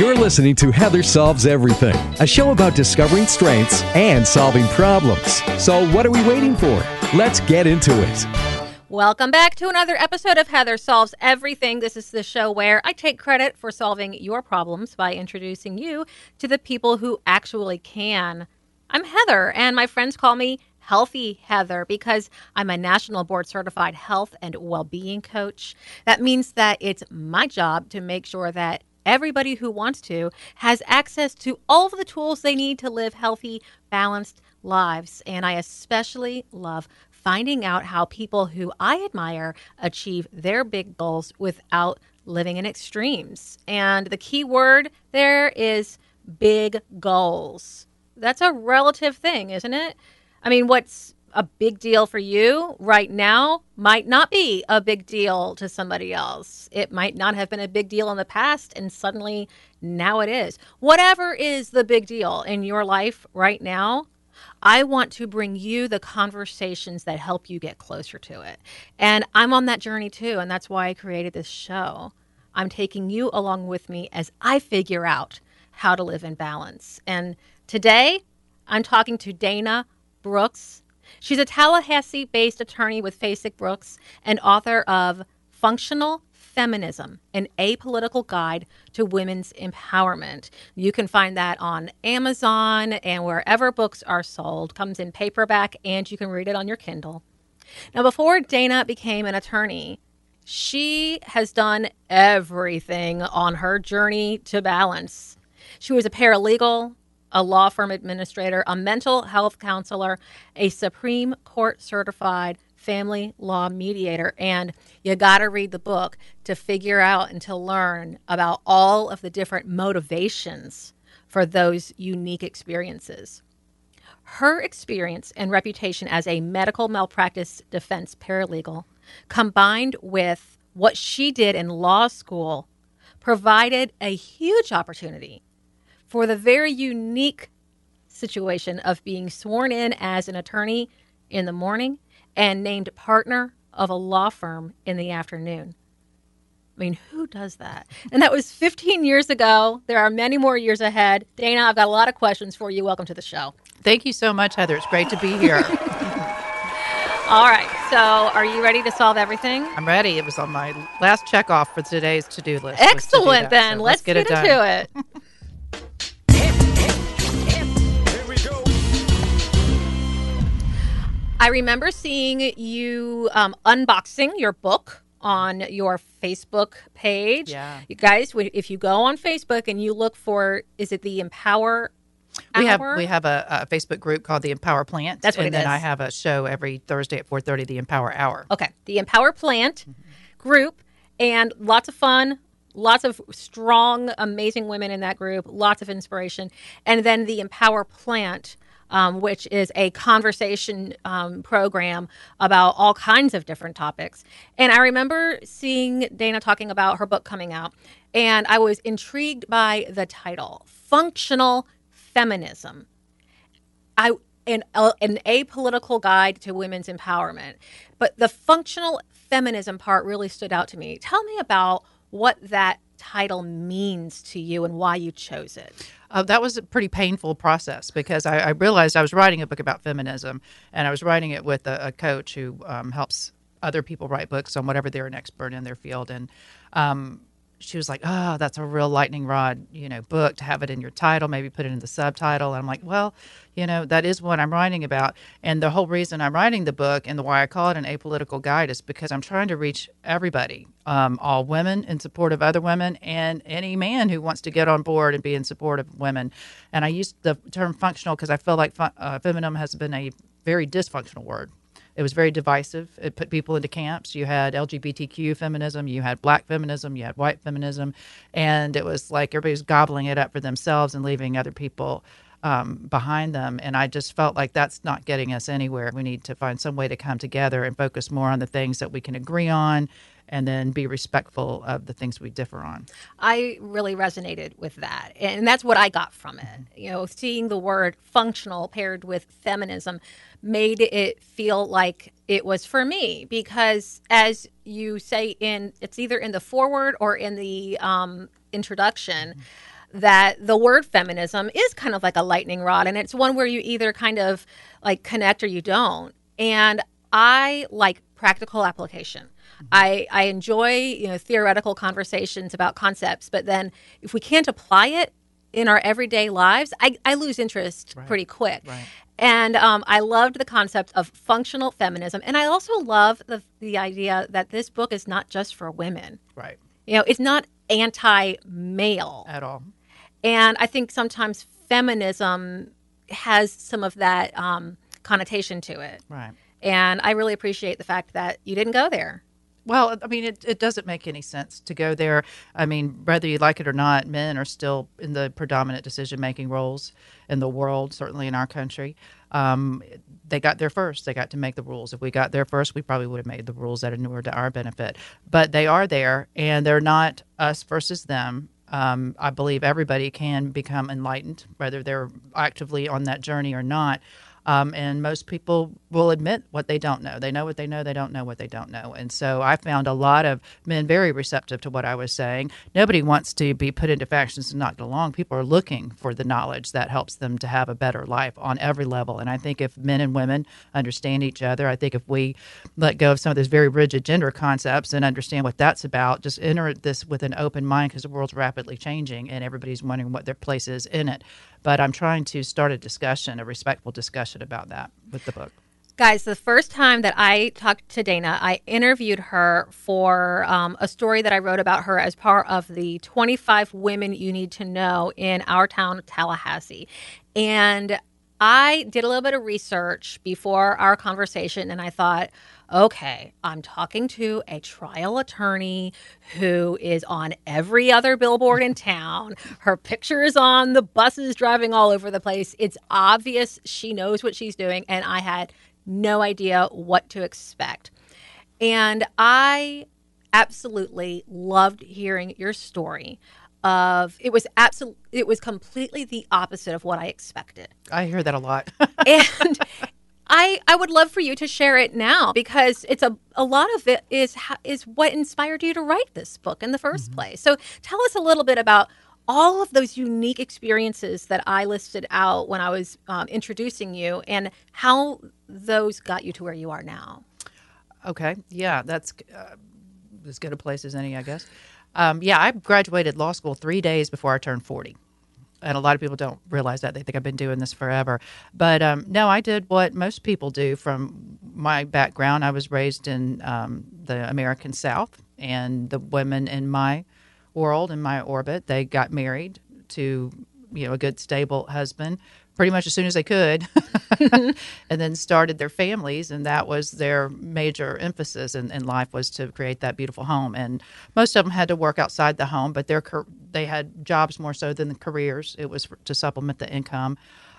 You're listening to Heather Solves Everything, a show about discovering strengths and solving problems. So, what are we waiting for? Let's get into it. Welcome back to another episode of Heather Solves Everything. This is the show where I take credit for solving your problems by introducing you to the people who actually can. I'm Heather, and my friends call me Healthy Heather because I'm a national board certified health and well being coach. That means that it's my job to make sure that everybody who wants to has access to all of the tools they need to live healthy, balanced lives. And I especially love finding out how people who I admire achieve their big goals without living in extremes. And the key word there is big goals. That's a relative thing, isn't it? I mean, what's a big deal for you right now might not be a big deal to somebody else. It might not have been a big deal in the past, and suddenly now it is. Whatever is the big deal in your life right now, I want to bring you the conversations that help you get closer to it. And I'm on that journey too, and that's why I created this show. I'm taking you along with me as I figure out how to live in balance. And today, I'm talking to Dana Brooks. She's a Tallahassee based attorney with Fasig Brooks and author of Functional Feminism, an apolitical guide to women's empowerment. You can find that on Amazon and wherever books are sold. Comes in paperback and you can read it on your Kindle. Now, before Dana became an attorney, she has done everything on her journey to balance. She was a paralegal, a law firm administrator, a mental health counselor, a Supreme Court certified family law mediator. And you got to read the book to figure out and to learn about all of the different motivations for those unique experiences. Her experience and reputation as a medical malpractice defense paralegal, combined with what she did in law school, provided a huge opportunity for the very unique situation of being sworn in as an attorney in the morning and named partner of a law firm in the afternoon. I mean, who does that? And that was 15 years ago. There are many more years ahead. Dana, I've got a lot of questions for you. Welcome to the show. Thank you so much, Heather. It's great to be here. All right. So, are you ready to solve everything? I'm ready. It was on my last check off for today's to do list. Excellent, then. So let's, let's, get, get into it. remember seeing you um, unboxing your book on your Facebook page. Yeah. You guys, if you go on Facebook and you look for, is it the Empower we have we have a, a, Facebook group called the Empower Plant. That's what and then I have a show every Thursday at four thirty, the Empower Hour. Okay, the Empower Plant mm-hmm. group, and lots of fun, lots of strong, amazing women in that group, lots of inspiration, and then the Empower Plant um, which is a conversation um, program about all kinds of different topics. And I remember seeing Dana talking about her book coming out, and I was intrigued by the title Functional Feminism. I an, uh, an apolitical guide to women's empowerment. But the functional feminism part really stood out to me. Tell me about what that title means to you and why you chose it. Uh, that was a pretty painful process because I, I, realized I was writing a book about feminism and I was writing it with a, a coach who um, helps other people write books on whatever they're an expert in their field. And um, she was like, "Oh, that's a real lightning rod, you know, book to have it in your title, maybe put it in the subtitle." And I'm like, "Well, you know, that is what I'm writing about." And the whole reason I'm writing the book and the why I call it an apolitical guide is because I'm trying to reach everybody, um, all women in support of other women, and any man who wants to get on board and be in support of women. And I use the term functional because I feel like uh, feminism has been a very dysfunctional word it was very divisive. It put people into camps. You had LGBTQ feminism, you had black feminism, you had white feminism, and it was like everybody was gobbling it up for themselves and leaving other people um, behind them. And I just felt like that's not getting us anywhere. We need to find some way to come together and focus more on the things that we can agree on and then be respectful of the things we differ on. I really resonated with that. And that's what I got from it. You know, seeing the word functional paired with feminism made it feel like it was for me because as you say in it's either in the foreword or in the um, introduction that the word feminism is kind of like a lightning rod and it's one where you either kind of like connect or you don't. And I like practical application. I, I enjoy you know theoretical conversations about concepts, but then if we can't apply it in our everyday lives, I, I lose interest Right. pretty quick. Right. And um, I loved the concept of functional feminism, and I also love the the idea that this book is not just for women. Right. You know, it's not anti-male, At all. and I think sometimes feminism has some of that um, connotation to it. Right. And I really appreciate the fact that you didn't go there. Well, I mean, it, it doesn't make any sense to go there. I mean, whether you like it or not, men are still in the predominant decision making roles in the world, certainly in our country. Um, they got there first. They got to make the rules. If we got there first, we probably would have made the rules that inure to our benefit. But they are there, and they're not us versus them. Um, I believe everybody can become enlightened, whether they're actively on that journey or not. Um, and most people will admit what they don't know. They know what they know. They don't know what they don't know. And so I found a lot of men very receptive to what I was saying. Nobody wants to be put into factions and not get along. People are looking for the knowledge that helps them to have a better life on every level. And I think if men and women understand each other, I think if we let go of some of those very rigid gender concepts and understand what that's about, just enter this with an open mind because the world's rapidly changing and everybody's wondering what their place is in it. But I'm trying to start a discussion, a respectful discussion about that with the book. Guys, the first time that I talked to Dana, I interviewed her for um, a story that I wrote about her as part of the 25 women you need to know in our town, Tallahassee. And I did a little bit of research before our conversation, and I thought, okay, I'm talking to a trial attorney who is on every other billboard in town. Her picture is on the buses driving all over the place. It's obvious she knows what she's doing, and I had no idea what to expect. And I absolutely loved hearing your story of it was absolutely it was completely the opposite of what I expected I hear that a lot. and I I would love for you to share it now because it's a a lot of it is is what inspired you to write this book in the 1st place. So tell us a little bit about all of those unique experiences that I listed out when I was um, introducing you and how those got you to where you are now. okay. Yeah, that's uh, as good a place as any, I guess. Um, yeah, I graduated law school three days before I turned 40. And a lot of people don't realize that. They think I've been doing this forever. But um, no, I did what most people do from my background. I was raised in um, the American South, and the women in my world, in my orbit, they got married to you know a good stable husband pretty much as soon as they could and then started their families and that was their major emphasis in, in life was to create that beautiful home. And most of them had to work outside the home but their they had jobs more so than the careers. It was to supplement the income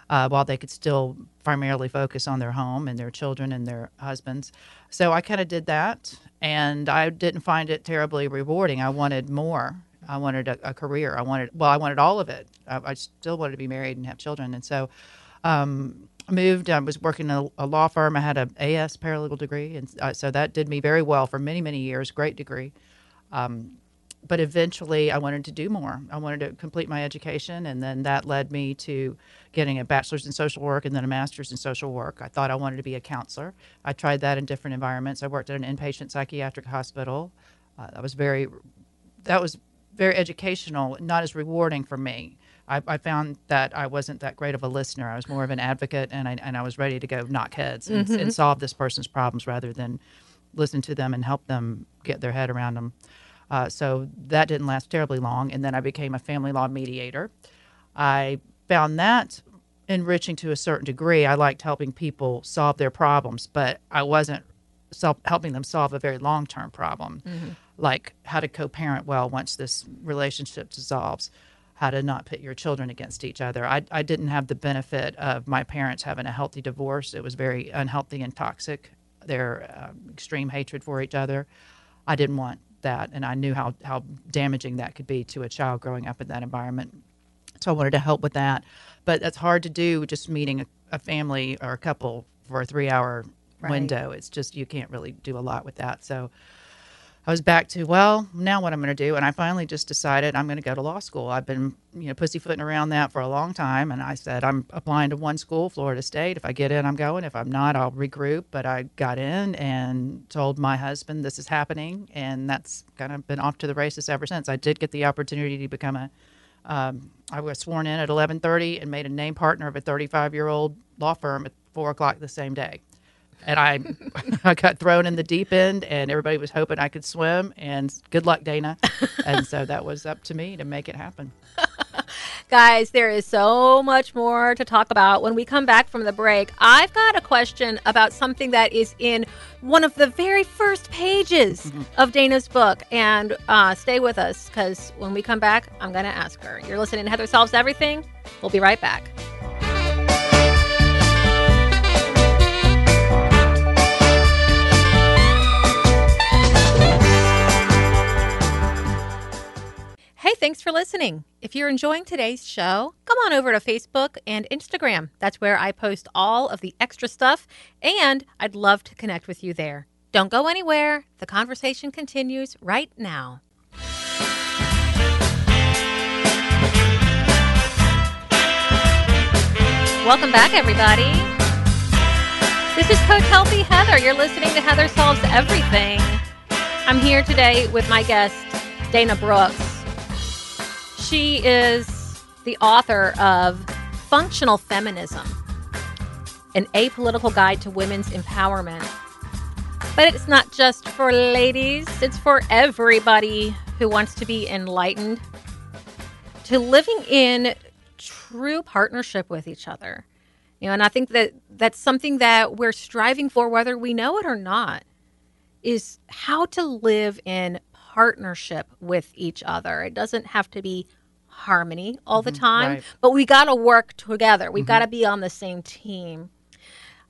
uh, while they could still primarily focus on their home and their children and their husbands. So i kind of did that and i didn't find it terribly rewarding. I wanted more I wanted a, a career. I wanted, well, I wanted all of it. I, I still wanted to be married and have children. And so um, I moved. I was working in a, a law firm. I had an AS paralegal degree. And uh, so that did me very well for many, many years. Great degree. Um, but eventually I wanted to do more. I wanted to complete my education. And then that led me to getting a bachelor's in social work and then a master's in social work. I thought I wanted to be a counselor. I tried that in different environments. I worked at an inpatient psychiatric hospital. Uh, that was very, that was very educational, not as rewarding for me. I, I, found that I wasn't that great of a listener. I was more of an advocate, and I, and I was ready to go knock heads and, Mm-hmm. and solve this person's problems rather than listen to them and help them get their head around them. Uh, so that didn't last terribly long, and then I became a family law mediator. I found that enriching to a certain degree. I liked helping people solve their problems, but I wasn't self- helping them solve a very long term problem, like how to co parent well once this relationship dissolves, how to not pit your children against each other. I, I didn't have the benefit of my parents having a healthy divorce, it was very unhealthy and toxic, their um, extreme hatred for each other. I didn't want that, and I knew how, how damaging that could be to a child growing up in that environment. So I wanted to help with that. But that's hard to do just meeting a, a family or a couple for a three hour Right. window. It's just, you can't really do a lot with that. So I was back to, well, now what I'm going to do. And I finally just decided I'm going to go to law school. I've been, you know, pussyfooting around that for a long time. And I said, I'm applying to one school, Florida State. If I get in, I'm going. If I'm not, I'll regroup. But I got in and told my husband this is happening. And that's kind of been off to the races ever since. I did get the opportunity to become a, um, I was sworn in at 11:30 and made a name partner of a 35 year old law firm at four o'clock the same day and I I got thrown in the deep end, and everybody was hoping I could swim. And good luck, Dana. and so that was up to me to make it happen. Guys, there is so much more to talk about when we come back from the break. I've got a question about something that is in one of the very first pages mm-hmm. of Dana's book. And uh, stay with us because when we come back, I'm going to ask her. You're listening to Heather Solves Everything. We'll be right back. Hey, thanks for listening. If you're enjoying today's show, come on over to Facebook and Instagram. That's where I post all of the extra stuff, and I'd love to connect with you there. Don't go anywhere. The conversation continues right now. Welcome back, everybody. This is Coach Healthy Heather. You're listening to Heather Solves Everything. I'm here today with my guest, Dana Brooks. She is the author of Functional Feminism, an apolitical guide to women's empowerment. But it's not just for ladies, it's for everybody who wants to be enlightened to living in true partnership with each other. You know, and I think that that's something that we're striving for whether we know it or not is how to live in partnership with each other. It doesn't have to be harmony all the mm-hmm, time, right. but we got to work together. We've mm-hmm. got to be on the same team.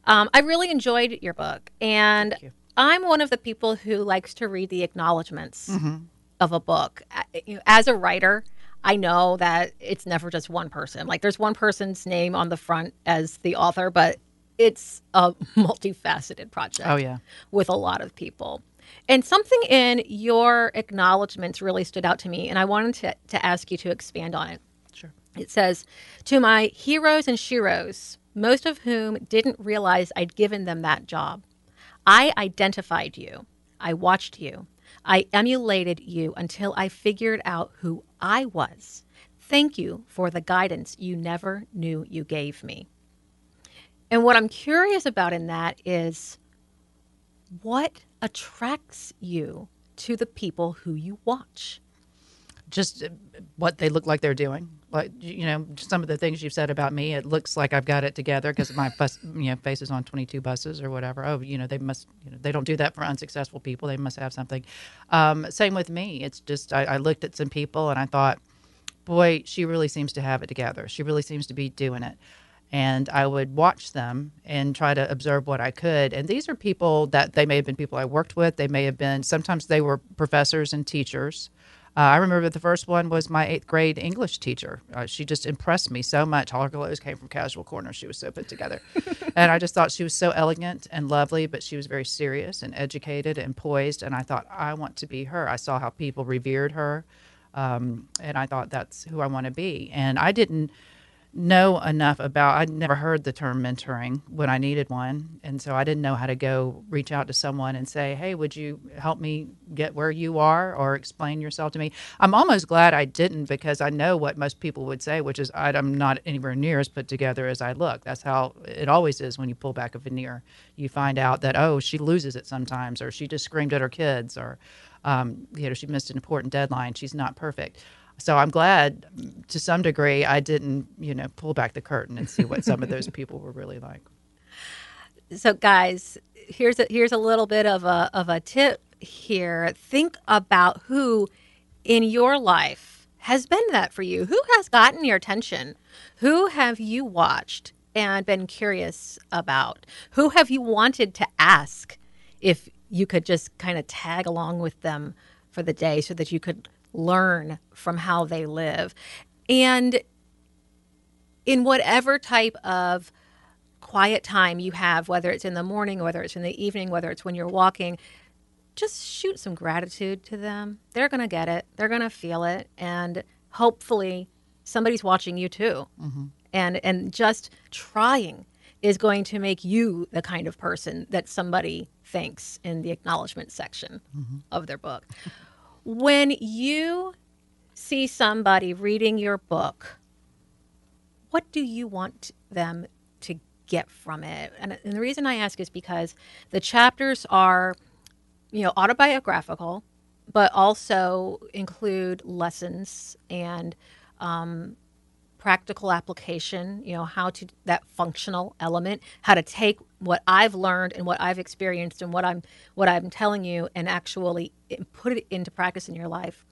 Um, I really enjoyed your book, and I'm one of the people who likes to read the acknowledgments mm-hmm. of a book. As a writer, I know that it's never just one person. Like there's one person's name on the front as the author, but it's a multifaceted project. Oh yeah, with a lot of people. And something in your acknowledgments really stood out to me, and I wanted to, to ask you to expand on it. Sure. It says, To my heroes and sheroes, most of whom didn't realize I'd given them that job, I identified you. I watched you. I emulated you until I figured out who I was. Thank you for the guidance you never knew you gave me. And what I'm curious about in that is what attracts you to the people who you watch? Just uh, what they look like they're doing. Like you know, some of the things you've said about me, it looks like I've got it together because my bus, you know, face is on twenty-two buses or whatever. Oh, you know, they must, you know, they don't do that for unsuccessful people. They must have something. Um, same with me. It's just I, I looked at some people and I thought, boy, she really seems to have it together. She really seems to be doing it and I would watch them and try to observe what I could. And these are people that they may have been people I worked with. They may have been, sometimes they were professors and teachers. Uh, I remember the first one was my eighth grade English teacher. Uh, she just impressed me so much. All her clothes came from Casual Corner. She was so put together. and I just thought she was so elegant and lovely, but she was very serious and educated and poised. And I thought, I want to be her. I saw how people revered her. Um, and I thought, that's who I want to be. And I didn't know enough about I'd never heard the term mentoring when I needed one. And so I didn't know how to go reach out to someone and say hey would you help me get where you are or explain yourself to me? I'm almost glad I didn't because I know what most people would say which is I'm not anywhere near as put together as I look. That's how it always is when you pull back a veneer. You find out that oh she loses it sometimes or she just screamed at her kids or um, you know she missed an important deadline. She's not perfect so I'm glad to some degree I didn't, you know, pull back the curtain and see what some of those people were really like. So guys, here's a here's a little bit of a of a tip here. Think about who in your life has been that for you. Who has gotten your attention? Who have you watched and been curious about? Who have you wanted to ask if you could just kind of tag along with them for the day so that you could learn from how they live. And in whatever type of quiet time you have, whether it's in the morning, whether it's in the evening, whether it's when you're walking, just shoot some gratitude to them. They're going to get it. They're going to feel it and hopefully somebody's watching you too. Mm-hmm. And and just trying is going to make you the kind of person that somebody thanks in the acknowledgement section mm-hmm. of their book. When you see somebody reading your book, what do you want them to get from it? And, and the reason I ask is because the chapters are, you know, autobiographical, but also include lessons and um, practical application. You know, how to that functional element, how to take what I've learned and what I've experienced and what I'm what I'm telling you, and actually put it into practice in your life.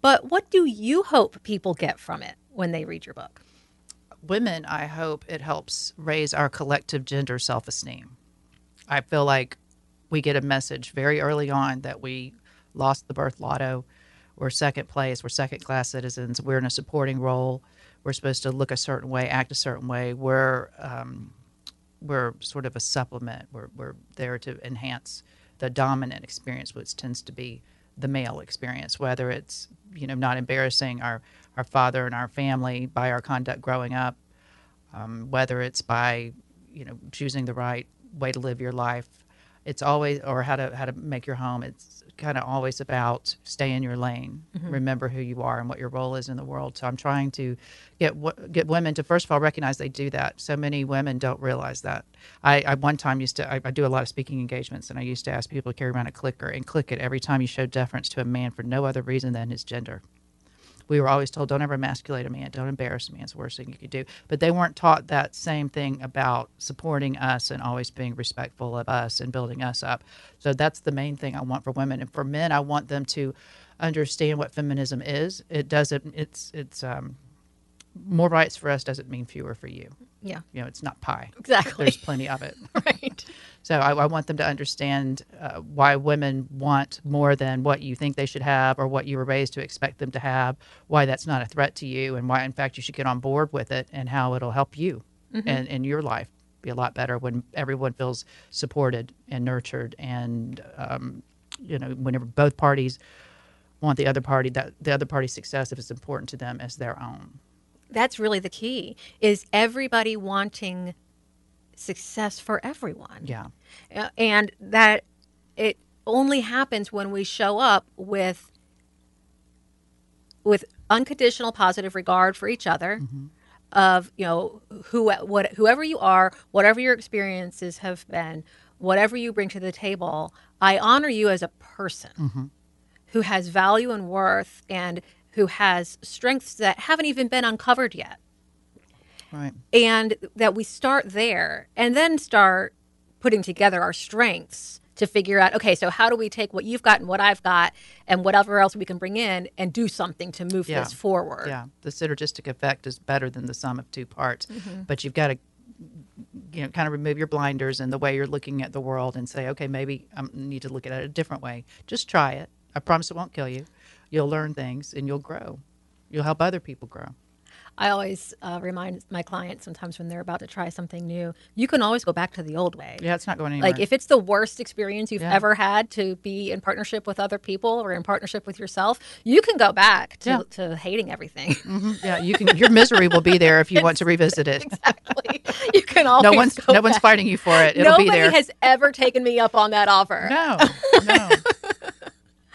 But what do you hope people get from it when they read your book? women, I hope it helps raise our collective gender self esteem. I feel like we get a message very early on that we lost the birth lotto, we're second place, we're second class citizens, we're in a supporting role, we're supposed to look a certain way, act a certain way, we're, um, we're sort of a supplement, we're, we're there to enhance the dominant experience, which tends to be the male experience, whether it's you know not embarrassing our our father and our family by our conduct growing up, um, whether it's by you know choosing the right way to live your life. It's always or how to how to make your home. It's kind of always about stay in your lane. Mm-hmm. Remember who you are and what your role is in the world. So I'm trying to get w- get women to first of all recognize they do that. So many women don't realize that. I, I one time used to I, I do a lot of speaking engagements and I used to ask people to carry around a clicker and click it every time you show deference to a man for no other reason than his gender we were always told don't ever emasculate a man. Don't embarrass a man. It's the worst thing you could do. But they weren't taught that same thing about supporting us and always being respectful of us and building us up. So that's the main thing i want for women. And for men i want them to understand what feminism is. It doesn't it's it's um more rights for us doesn't mean fewer for you. Yeah, you know it's not pie. Exactly. there's plenty of it. Right. So I, I want them to understand uh, why women want more than what you think they should have or what you were raised to expect them to have, why that's not a threat to you, and why, in fact, you should get on board with it and how it'll help you and in your life be a lot better when everyone feels supported and nurtured and, um, you know, whenever both parties want the other party, that the other party's success, if it's important to them, as their own. That's really the key. Is everybody wanting success for everyone? Yeah. Uh, and that it only happens when we show up with with unconditional positive regard for each other of you know who what whoever you are whatever your experiences have been whatever you bring to the table i honor you as a person who has value and worth and who has strengths that haven't even been uncovered yet Right. and that we start there and then start putting together our strengths to figure out okay so how do we take what you've got and what i've got and whatever else we can bring in and do something to move Yeah. this forward Yeah, the synergistic effect is better than the sum of two parts. Mm-hmm. But you've got to, you know, kind of remove your blinders and the way you're looking at the world and say, okay, maybe I need to look at it a different way. Just try it. I promise it won't kill you. You'll learn things and you'll grow. You'll help other people grow. I always uh, remind my clients sometimes when they're about to try something new you can always go back to the old way Yeah, it's not going anywhere. like if it's the worst experience you've Yeah. ever had to be in partnership with other people or in partnership with yourself you can go back to, Yeah. to hating everything Mhm. yeah, you can. Your misery will be there if you want to revisit it. exactly you can always No one's no one's fighting you for it. It'll Nobody be there. has ever taken me up on that offer. No, no.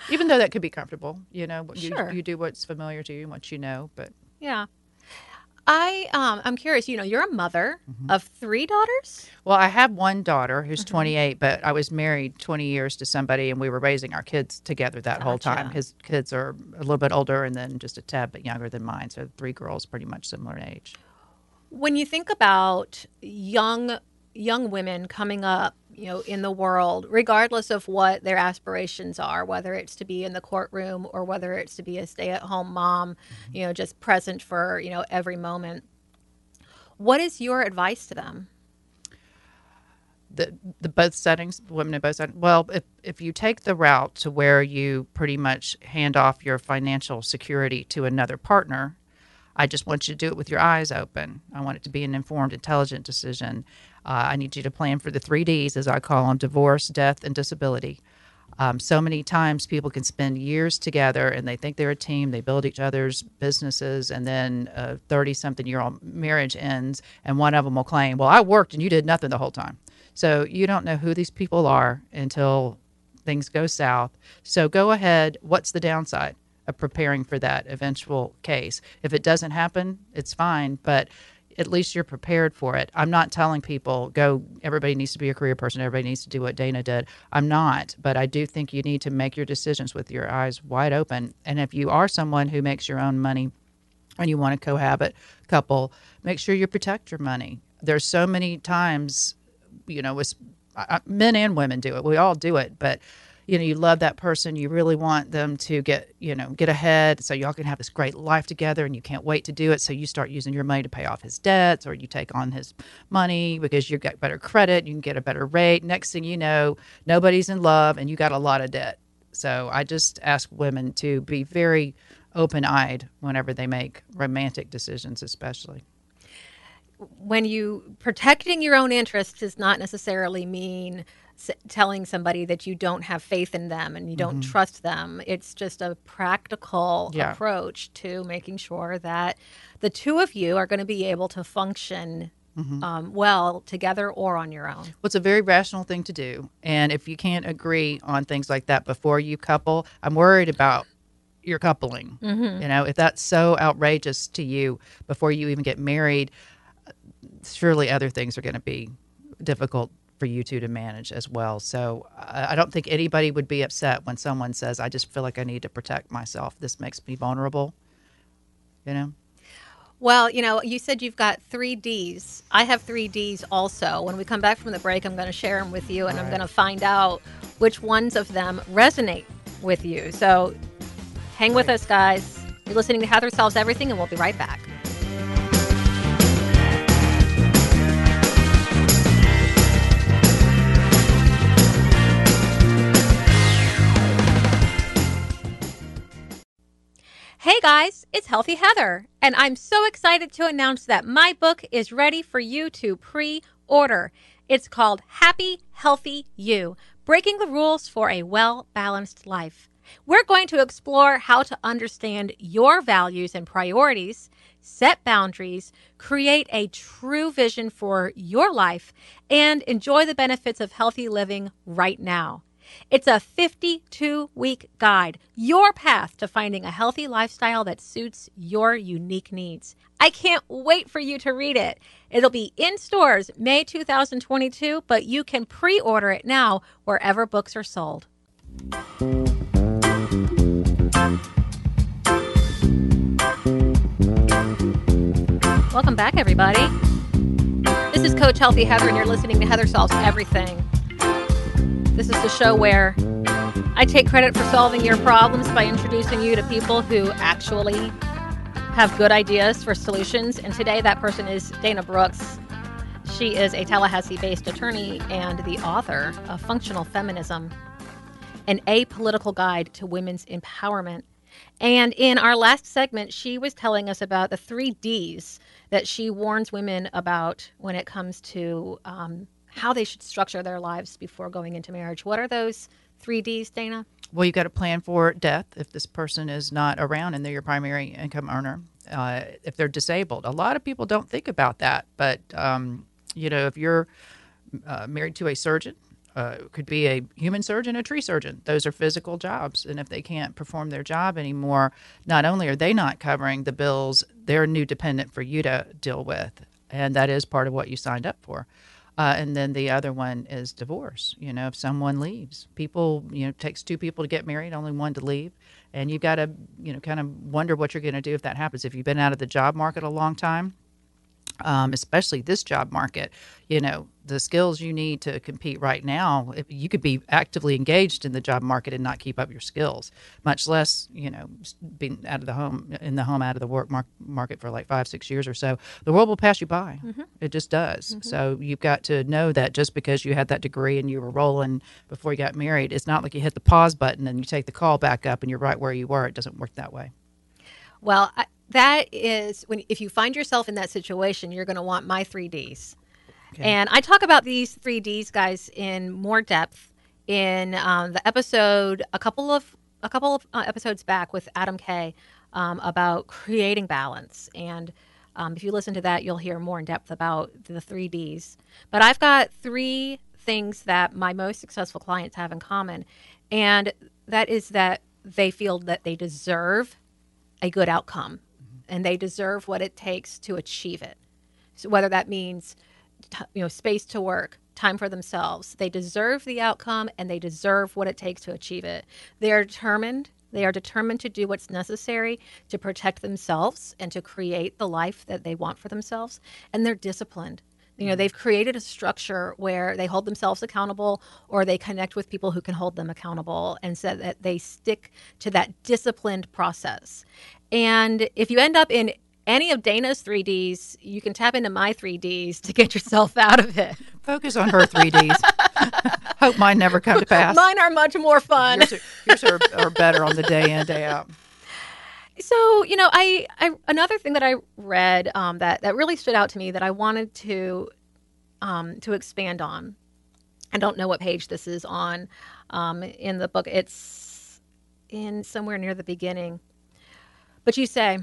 Even though that could be comfortable, you know, you, you do what's familiar to you and what you know. But Yeah. I um I'm curious, you know, you're a mother Mm-hmm. of three daughters? Well, I have one daughter who's Mm-hmm. 28, but I was married 20 years to somebody, and we were raising our kids together that whole time. Gotcha. His kids are a little bit older, and then just a tad bit younger than mine. So three girls, pretty much similar in age. When you think about young young women coming up, you know, in the world, regardless of what their aspirations are, whether it's to be in the courtroom or whether it's to be a stay-at-home mom, Mm-hmm. you know, just present for, you know, every moment. What is your advice to them? the the both settings, women in both settings. Well, if if you take the route to where you pretty much hand off your financial security to another partner, I just want you to do it with your eyes open. I want it to be an informed, intelligent decision. Uh, I need you to plan for the three Ds, as I call them: divorce, death, and disability. Um, so many times people can spend years together and they think they're a team. They build each other's businesses, and then a 30 something year old marriage ends, and one of them will claim, Well, I worked and you did nothing the whole time. So you don't know who these people are until things go south. So go ahead. What's the downside of preparing for that eventual case? If it doesn't happen, it's fine, but at least you're prepared for it. I'm not telling people go everybody needs to be a career person, everybody needs to do what Dana did. I'm not, but I do think you need to make your decisions with your eyes wide open. And if you are someone who makes your own money and you want to cohabit couple, make sure you protect your money. There's so many times, you know, with men and women do it. We all do it, but you know you love that person you really want them to get you know get ahead so y'all can have this great life together and you can't wait to do it so you start using your money to pay off his debts or you take on his money because you get better credit you can get a better rate. Next thing you know nobody's in love and you got a lot of debt. So i just ask women to be very open-eyed whenever they make romantic decisions especially. When you protecting your own interests does not necessarily mean telling somebody that you don't have faith in them and you don't mm-hmm. trust them. It's just a practical yeah. approach to making sure that the two of you are going to be able to function mm-hmm. um, well together or on your own. Well, it's a very rational thing to do. And if you can't agree on things like that before you couple, I'm worried about your coupling. Mm-hmm. You know, if that's so outrageous to you before you even get married, surely other things are going to be difficult for you two to manage as well. So uh, I don't think anybody would be upset when someone says, I just feel like I need to protect myself. This makes me vulnerable. You know? Well, you know, you said you've got three D's. I have three D's also. When we come back from the break, I'm going to share them with you and right. I'm going to find out which ones of them resonate with you. So hang right. with us, guys. You're listening to Heather Solves Everything, and we'll be right back. Hey guys, it's Healthy Heather, and I'm so excited to announce that my book is ready for you to pre order. It's called Happy, Healthy You Breaking the Rules for a Well Balanced Life. We're going to explore how to understand your values and priorities, set boundaries, create a true vision for your life, and enjoy the benefits of healthy living right now. It's a 52 week guide, your path to finding a healthy lifestyle that suits your unique needs. I can't wait for you to read it. It'll be in stores May 2022, but you can pre order it now wherever books are sold. Welcome back, everybody. This is Coach Healthy Heather, and you're listening to Heather Solves Everything. This is the show where I take credit for solving your problems by introducing you to people who actually have good ideas for solutions. And today, that person is Dana Brooks. She is a Tallahassee based attorney and the author of Functional Feminism, an apolitical guide to women's empowerment. And in our last segment, she was telling us about the three D's that she warns women about when it comes to um, how they should structure their lives before going into marriage. What are those three D's, Dana? Well, you've got to plan for death if this person is not around and they're your primary income earner. Uh, if they're disabled, a lot of people don't think about that. But um, you know, if you're uh, married to a surgeon, uh, could be a human surgeon, a tree surgeon. Those are physical jobs, and if they can't perform their job anymore, not only are they not covering the bills, they're a new dependent for you to deal with, and that is part of what you signed up for. Uh, and then the other one is divorce. You know, if someone leaves, people, you know, it takes two people to get married, only one to leave. And you've got to, you know, kind of wonder what you're going to do if that happens. If you've been out of the job market a long time, um, especially this job market, you know, the skills you need to compete right now, if you could be actively engaged in the job market and not keep up your skills, much less, you know, being out of the home, in the home, out of the work mar- market for like five, six years or so. The world will pass you by. Mm-hmm. It just does. Mm-hmm. So you've got to know that just because you had that degree and you were rolling before you got married, it's not like you hit the pause button and you take the call back up and you're right where you were. It doesn't work that way. Well, I, that is when if you find yourself in that situation, you're going to want my three Ds. Okay. And I talk about these three Ds, guys, in more depth in um, the episode a couple of a couple of uh, episodes back with Adam Kay um, about creating balance. And um, if you listen to that, you'll hear more in depth about the three Ds. But I've got three things that my most successful clients have in common, and that is that they feel that they deserve a good outcome and they deserve what it takes to achieve it. So whether that means you know space to work, time for themselves, they deserve the outcome and they deserve what it takes to achieve it. They are determined. They are determined to do what's necessary to protect themselves and to create the life that they want for themselves. And they're disciplined. You know, they've created a structure where they hold themselves accountable or they connect with people who can hold them accountable and so that they stick to that disciplined process. And if you end up in any of Dana's 3Ds, you can tap into my 3Ds to get yourself out of it. Focus on her 3Ds. Hope mine never come to pass. Mine are much more fun. Yours, are, yours are, are better on the day in, day out. So you know, I, I another thing that I read um, that that really stood out to me that I wanted to um, to expand on. I don't know what page this is on um, in the book. It's in somewhere near the beginning, but you say.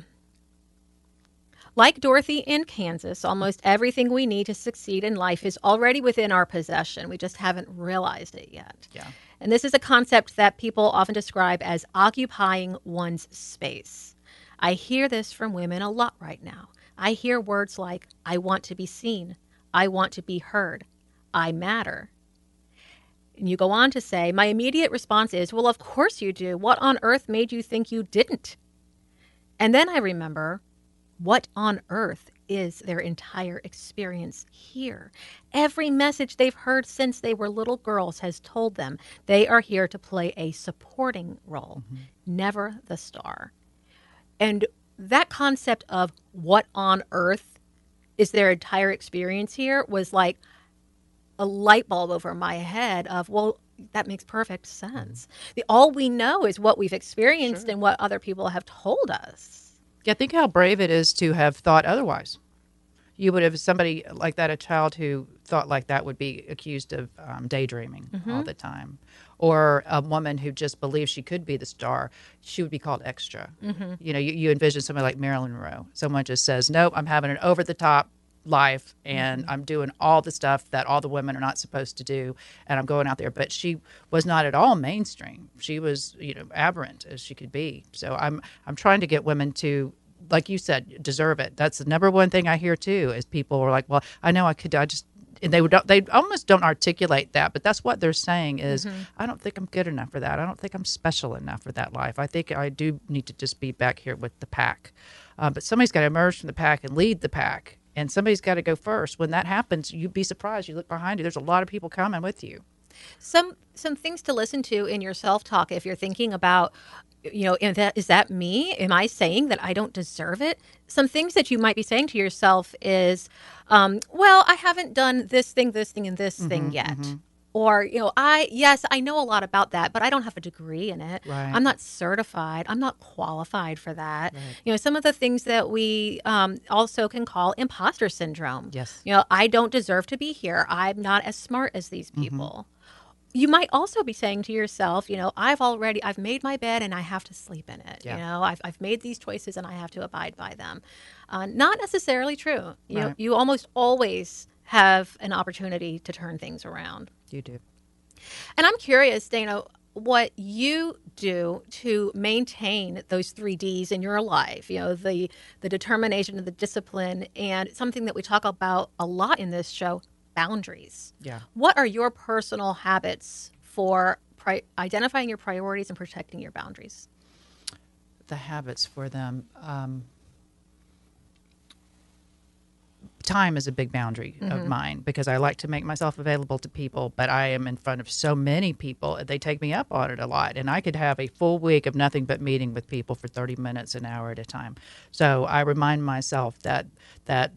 Like Dorothy in Kansas, almost everything we need to succeed in life is already within our possession. We just haven't realized it yet. Yeah. And this is a concept that people often describe as occupying one's space. I hear this from women a lot right now. I hear words like, I want to be seen, I want to be heard, I matter. And you go on to say, My immediate response is, Well, of course you do. What on earth made you think you didn't? And then I remember, What on earth is their entire experience here. Every message they've heard since they were little girls has told them they are here to play a supporting role, mm-hmm. never the star. And that concept of what on earth is their entire experience here was like a light bulb over my head of, well, that makes perfect sense. Mm-hmm. The, all we know is what we've experienced sure. and what other people have told us. Yeah, think how brave it is to have thought otherwise. You would have somebody like that, a child who thought like that would be accused of um, daydreaming mm-hmm. all the time, or a woman who just believes she could be the star. She would be called extra. Mm-hmm. You know, you, you envision somebody like Marilyn Monroe. Someone just says, "Nope, I'm having an over the top life and mm-hmm. I'm doing all the stuff that all the women are not supposed to do and I'm going out there. But she was not at all mainstream. She was you know aberrant as she could be. So I'm I'm trying to get women to like you said deserve it. That's the number one thing I hear too is people are like well I know I could I just and they would they almost don't articulate that but that's what they're saying is mm-hmm. I don't think I'm good enough for that. I don't think I'm special enough for that life. I think I do need to just be back here with the pack. Uh, but somebody's got to emerge from the pack and lead the pack and somebody's got to go first. When that happens, you'd be surprised. You look behind you, there's a lot of people coming with you. Some some things to listen to in your self talk if you're thinking about you know is that, is that me am i saying that i don't deserve it some things that you might be saying to yourself is um, well i haven't done this thing this thing and this mm-hmm, thing yet mm-hmm or you know i yes i know a lot about that but i don't have a degree in it right. i'm not certified i'm not qualified for that right. you know some of the things that we um, also can call imposter syndrome yes you know i don't deserve to be here i'm not as smart as these mm-hmm. people mm-hmm. you might also be saying to yourself you know i've already i've made my bed and i have to sleep in it yeah. you know I've, I've made these choices and i have to abide by them uh, not necessarily true you right. you almost always have an opportunity to turn things around you do. And I'm curious, Dana, what you do to maintain those three Ds in your life. You know, the the determination and the discipline, and something that we talk about a lot in this show, boundaries. Yeah. What are your personal habits for pri- identifying your priorities and protecting your boundaries? The habits for them. Um, time is a big boundary mm-hmm. of mine because I like to make myself available to people, but I am in front of so many people. And they take me up on it a lot. And I could have a full week of nothing but meeting with people for 30 minutes, an hour at a time. So I remind myself that, that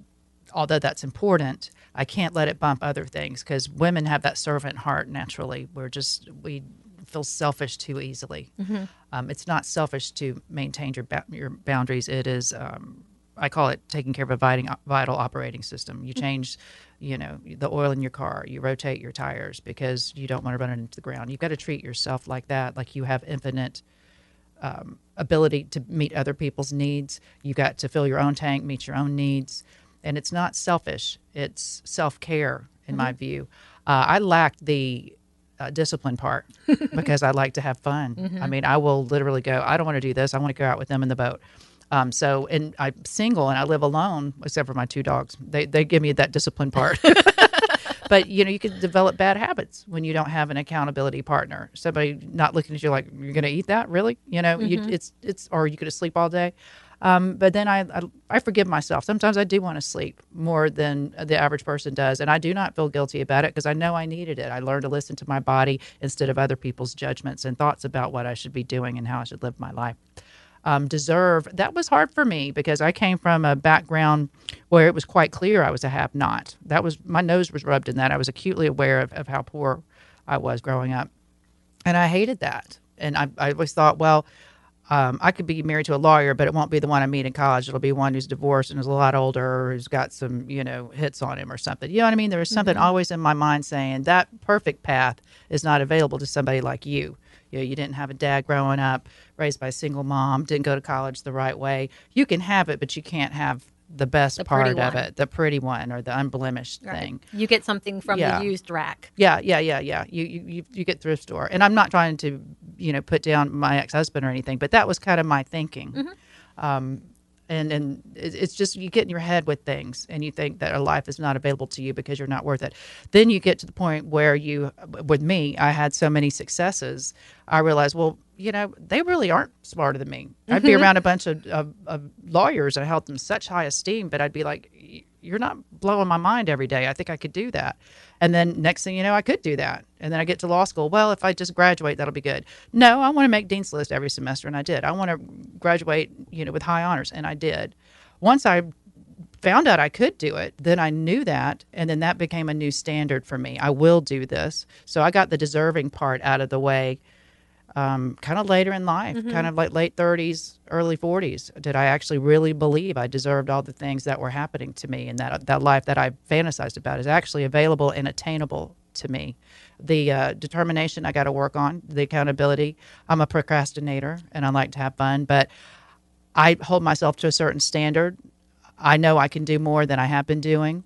although that's important, I can't let it bump other things because women have that servant heart naturally. We're just, we feel selfish too easily. Mm-hmm. Um, it's not selfish to maintain your, ba- your boundaries, it is. Um, I call it taking care of a vital, vital operating system. You change, you know, the oil in your car. You rotate your tires because you don't want to run it into the ground. You've got to treat yourself like that, like you have infinite um, ability to meet other people's needs. You got to fill your own tank, meet your own needs, and it's not selfish. It's self care, in my view. Uh, I lacked the uh, discipline part because I like to have fun. I mean, I will literally go. I don't want to do this. I want to go out with them in the boat. Um, so, and I'm single and I live alone, except for my two dogs. They they give me that discipline part. but you know, you can develop bad habits when you don't have an accountability partner. Somebody not looking at you like you're going to eat that, really? You know, you, it's it's or you could sleep all day. Um, but then I, I I forgive myself. Sometimes I do want to sleep more than the average person does, and I do not feel guilty about it because I know I needed it. I learned to listen to my body instead of other people's judgments and thoughts about what I should be doing and how I should live my life um, deserve. That was hard for me because I came from a background where it was quite clear I was a have not. That was my nose was rubbed in that. I was acutely aware of, of how poor I was growing up. And I hated that. And I, I always thought, well, um, I could be married to a lawyer, but it won't be the one I meet in college. It'll be one who's divorced and is a lot older, or who's got some, you know, hits on him or something. You know what I mean? There was something always in my mind saying that perfect path is not available to somebody like you. You know, you didn't have a dad growing up, raised by a single mom, didn't go to college the right way. You can have it, but you can't have the best The part of it, the pretty one or the unblemished Right. thing. You get something from Yeah. the used rack. Yeah, yeah, yeah, yeah. You, you you you get thrift store, and I'm not trying to you know put down my ex husband or anything, but that was kind of my thinking. Um, and and it's just you get in your head with things, and you think that a life is not available to you because you're not worth it. Then you get to the point where you, with me, I had so many successes. I realized, well, you know, they really aren't smarter than me. I'd be mm-hmm. around a bunch of, of, of lawyers and I held them such high esteem, but I'd be like, "Y- you're not blowing my mind every day. I think I could do that. And then next thing you know, I could do that. And then I get to law school. Well, if I just graduate, that'll be good. No, I want to make Dean's List every semester, and I did. I want to graduate, you know, with high honors, and I did. Once I found out I could do it, then I knew that, and then that became a new standard for me. I will do this. So I got the deserving part out of the way um, kind of later in life, kind of like late 30s, early 40s. Did I actually really believe I deserved all the things that were happening to me and that that life that I fantasized about is actually available and attainable to me? The uh, determination I got to work on, the accountability. I'm a procrastinator and I like to have fun, but I hold myself to a certain standard. I know I can do more than I have been doing.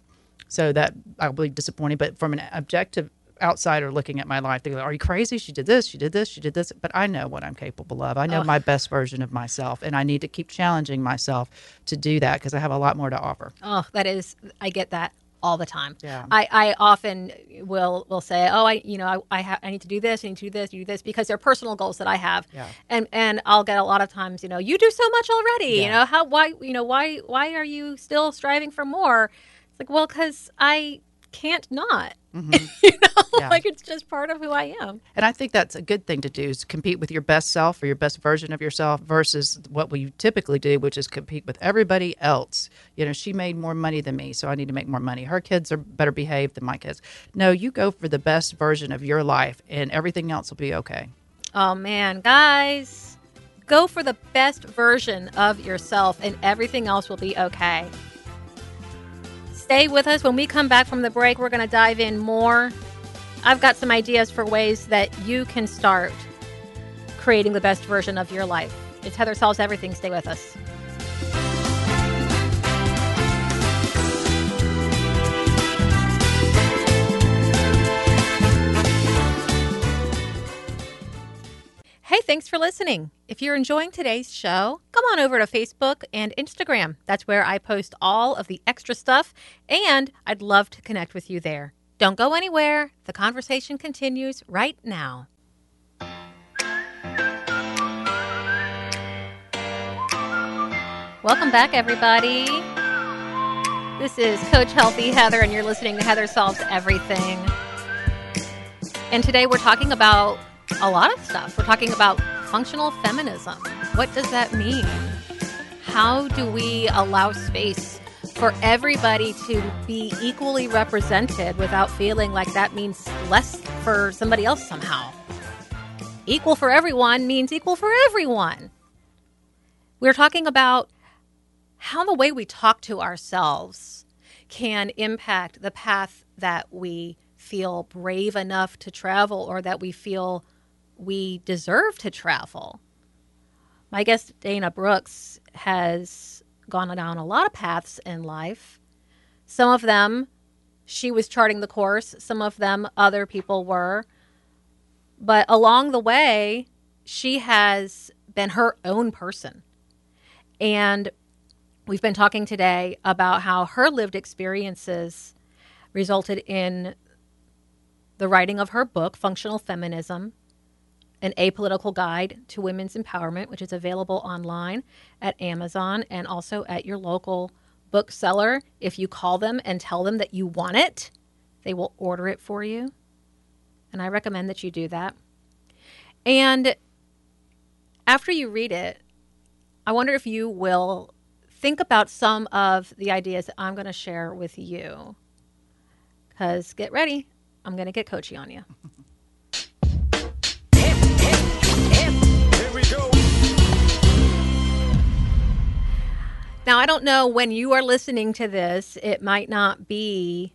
So that I'll be disappointed. But from an objective outsider looking at my life, they go, Are you crazy? She did this, she did this, she did this. But I know what I'm capable of. I know oh. my best version of myself. And I need to keep challenging myself to do that because I have a lot more to offer. Oh, that is, I get that all the time. Yeah. I, I often will will say, oh, I you know I I, ha- I need to do this, I need to do this, do this because they're personal goals that I have. Yeah. And and I'll get a lot of times, you know, you do so much already. You know how why you know why why are you still striving for more? It's like well, because I can't not. you know, Mm-hmm. Yeah. like it's just part of who I am. And I think that's a good thing to do is compete with your best self or your best version of yourself versus what we typically do, which is compete with everybody else. You know, she made more money than me, so I need to make more money. Her kids are better behaved than my kids. No, you go for the best version of your life and everything else will be okay. Oh man, guys, go for the best version of yourself, and everything else will be okay. Stay with us. When we come back from the break, we're going to dive in more. I've got some ideas for ways that you can start creating the best version of your life. It's Heather Solves Everything. Stay with us. Hey, thanks for listening. If you're enjoying today's show, come on over to Facebook and Instagram. That's where I post all of the extra stuff, and I'd love to connect with you there. Don't go anywhere. The conversation continues right now. Welcome back, everybody. This is Coach Healthy Heather, and you're listening to Heather Solves Everything. And today we're talking about a lot of stuff. We're talking about functional feminism. What does that mean? How do we allow space for everybody to be equally represented without feeling like that means less for somebody else somehow? Equal for everyone means equal for everyone. We're talking about how the way we talk to ourselves can impact the path that we feel brave enough to travel or that we feel we deserve to travel. My guest, Dana Brooks, has gone down a lot of paths in life. Some of them, she was charting the course, some of them, other people were. But along the way, she has been her own person. And we've been talking today about how her lived experiences resulted in the writing of her book, Functional Feminism An Apolitical Guide to Women's Empowerment, which is available online at Amazon and also at your local bookseller. If you call them and tell them that you want it, they will order it for you. And I recommend that you do that. And after you read it, I wonder if you will think about some of the ideas that I'm going to share with you. Because get ready, I'm going to get coachy on you. Now, I don't know when you are listening to this, it might not be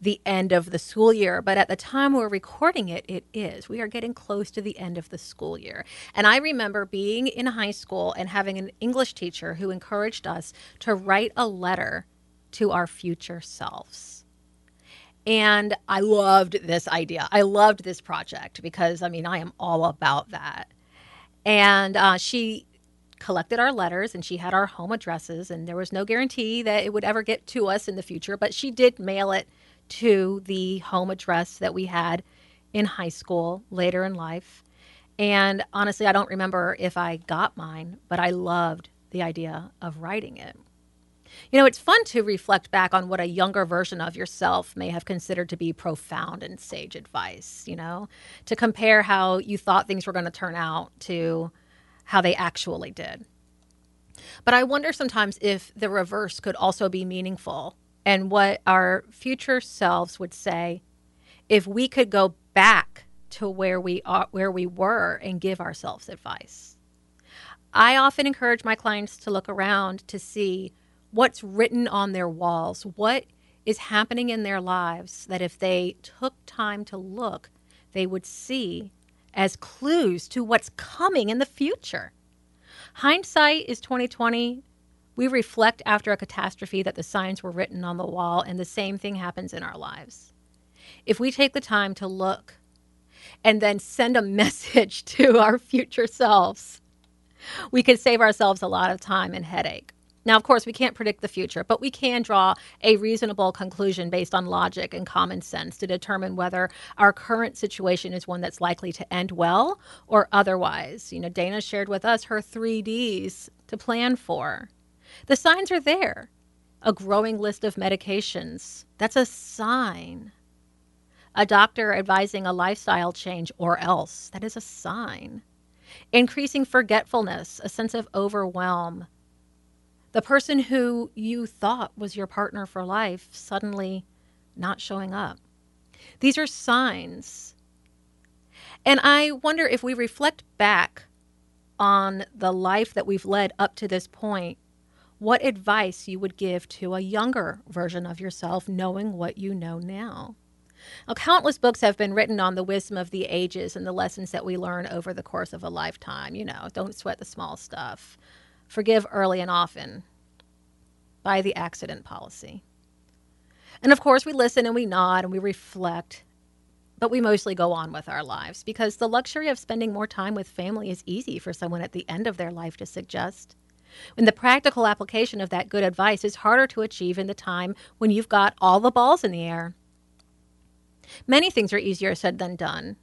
the end of the school year, but at the time we're recording it, it is. We are getting close to the end of the school year. And I remember being in high school and having an English teacher who encouraged us to write a letter to our future selves. And I loved this idea. I loved this project because, I mean, I am all about that. And uh, she collected our letters and she had our home addresses, and there was no guarantee that it would ever get to us in the future, but she did mail it to the home address that we had in high school later in life. And honestly, I don't remember if I got mine, but I loved the idea of writing it. You know, it's fun to reflect back on what a younger version of yourself may have considered to be profound and sage advice, you know, to compare how you thought things were going to turn out to how they actually did. But I wonder sometimes if the reverse could also be meaningful and what our future selves would say if we could go back to where we are where we were and give ourselves advice. I often encourage my clients to look around to see what's written on their walls, what is happening in their lives that if they took time to look, they would see as clues to what's coming in the future. Hindsight is 2020. We reflect after a catastrophe that the signs were written on the wall and the same thing happens in our lives. If we take the time to look and then send a message to our future selves, we could save ourselves a lot of time and headache. Now, of course, we can't predict the future, but we can draw a reasonable conclusion based on logic and common sense to determine whether our current situation is one that's likely to end well or otherwise. You know, Dana shared with us her three Ds to plan for. The signs are there. A growing list of medications. That's a sign. A doctor advising a lifestyle change or else. That is a sign. Increasing forgetfulness, a sense of overwhelm the person who you thought was your partner for life suddenly not showing up. These are signs. And I wonder if we reflect back on the life that we've led up to this point, what advice you would give to a younger version of yourself, knowing what you know now. Now, countless books have been written on the wisdom of the ages and the lessons that we learn over the course of a lifetime. You know, don't sweat the small stuff. Forgive early and often by the accident policy. And of course, we listen and we nod and we reflect, but we mostly go on with our lives because the luxury of spending more time with family is easy for someone at the end of their life to suggest. When the practical application of that good advice is harder to achieve in the time when you've got all the balls in the air. Many things are easier said than done.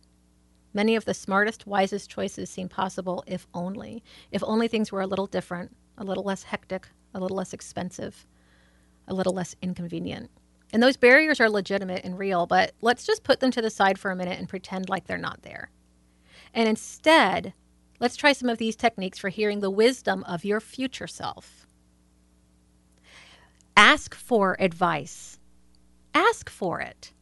Many of the smartest, wisest choices seem possible if only. If only things were a little different, a little less hectic, a little less expensive, a little less inconvenient. And those barriers are legitimate and real, but let's just put them to the side for a minute and pretend like they're not there. And instead, let's try some of these techniques for hearing the wisdom of your future self. Ask for advice. Ask for it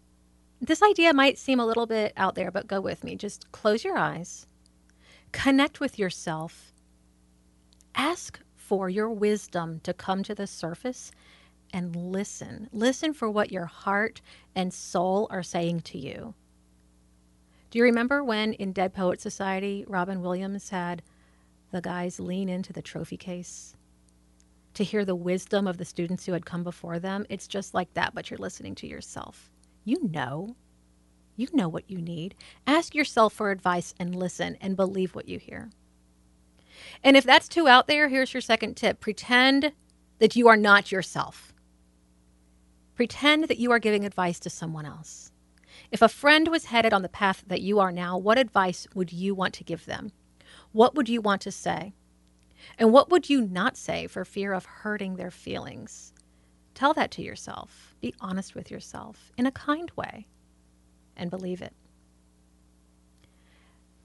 this idea might seem a little bit out there, but go with me. Just close your eyes, connect with yourself, ask for your wisdom to come to the surface and listen. Listen for what your heart and soul are saying to you. Do you remember when in Dead Poet Society, Robin Williams had the guys lean into the trophy case to hear the wisdom of the students who had come before them? It's just like that, but you're listening to yourself. You know. You know what you need. Ask yourself for advice and listen and believe what you hear. And if that's too out there, here's your second tip pretend that you are not yourself. Pretend that you are giving advice to someone else. If a friend was headed on the path that you are now, what advice would you want to give them? What would you want to say? And what would you not say for fear of hurting their feelings? Tell that to yourself. Be honest with yourself in a kind way and believe it.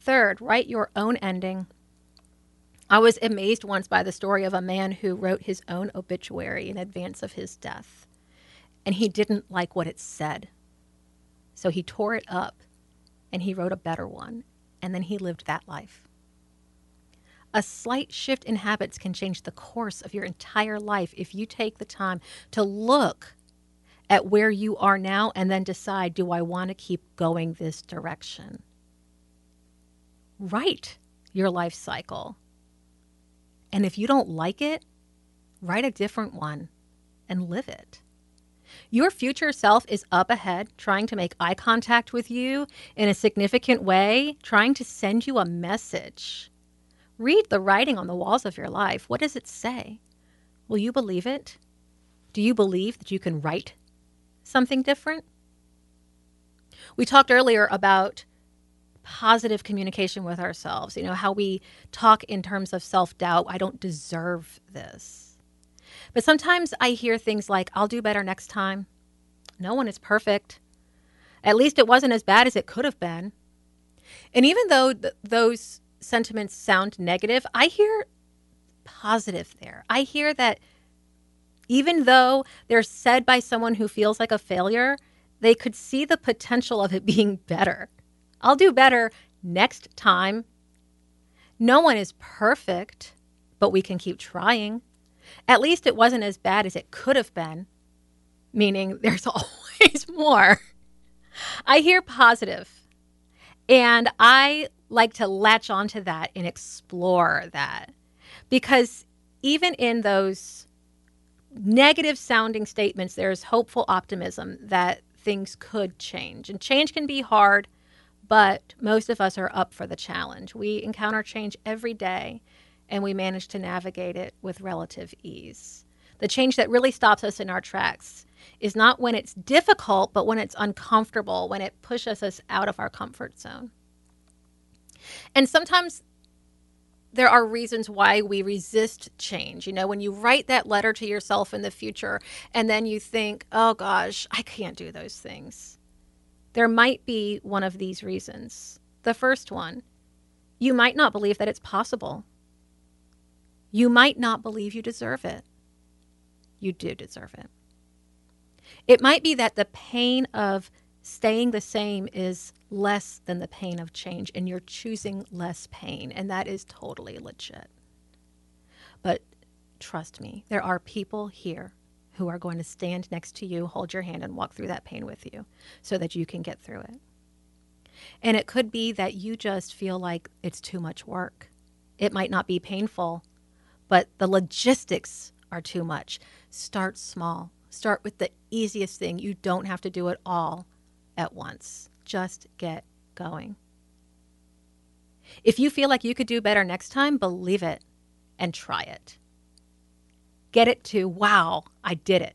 Third, write your own ending. I was amazed once by the story of a man who wrote his own obituary in advance of his death, and he didn't like what it said. So he tore it up and he wrote a better one, and then he lived that life. A slight shift in habits can change the course of your entire life if you take the time to look at where you are now and then decide do I want to keep going this direction? Write your life cycle. And if you don't like it, write a different one and live it. Your future self is up ahead, trying to make eye contact with you in a significant way, trying to send you a message. Read the writing on the walls of your life. What does it say? Will you believe it? Do you believe that you can write something different? We talked earlier about positive communication with ourselves, you know, how we talk in terms of self doubt. I don't deserve this. But sometimes I hear things like, I'll do better next time. No one is perfect. At least it wasn't as bad as it could have been. And even though th- those sentiments sound negative, I hear positive there. I hear that even though they're said by someone who feels like a failure, they could see the potential of it being better. I'll do better next time. No one is perfect, but we can keep trying. At least it wasn't as bad as it could have been, meaning there's always more. I hear positive, and I like to latch onto that and explore that because even in those negative sounding statements, there's hopeful optimism that things could change. And change can be hard, but most of us are up for the challenge. We encounter change every day and we manage to navigate it with relative ease. The change that really stops us in our tracks is not when it's difficult, but when it's uncomfortable, when it pushes us out of our comfort zone. And sometimes there are reasons why we resist change. You know, when you write that letter to yourself in the future and then you think, oh gosh, I can't do those things. There might be one of these reasons. The first one, you might not believe that it's possible. You might not believe you deserve it. You do deserve it. It might be that the pain of staying the same is less than the pain of change and you're choosing less pain and that is totally legit. But trust me there are people here who are going to stand next to you hold your hand and walk through that pain with you so that you can get through it. And it could be that you just feel like it's too much work. It might not be painful but the logistics are too much. Start small. Start with the easiest thing. You don't have to do it all at once. Just get going. If you feel like you could do better next time, believe it and try it. Get it to, wow, I did it.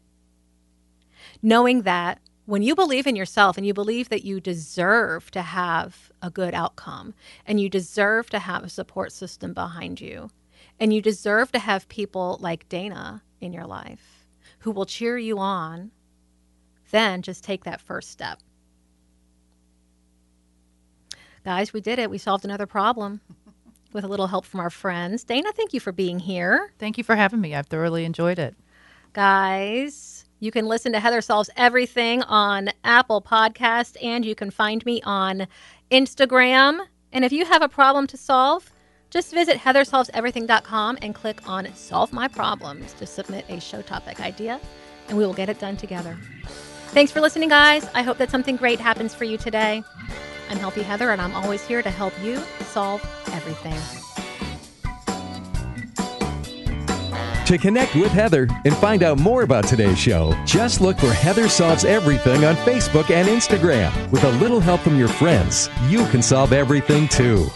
Knowing that when you believe in yourself and you believe that you deserve to have a good outcome and you deserve to have a support system behind you and you deserve to have people like Dana in your life who will cheer you on, then just take that first step. Guys, we did it. We solved another problem with a little help from our friends. Dana, thank you for being here. Thank you for having me. I've thoroughly enjoyed it. Guys, you can listen to Heather Solves Everything on Apple Podcast and you can find me on Instagram. And if you have a problem to solve, Just visit heathersolveseverything.com and click on Solve My Problems to submit a show topic idea, and we will get it done together. Thanks for listening, guys. I hope that something great happens for you today. I'm Healthy Heather, and I'm always here to help you solve everything. To connect with Heather and find out more about today's show, just look for Heather Solves Everything on Facebook and Instagram. With a little help from your friends, you can solve everything too.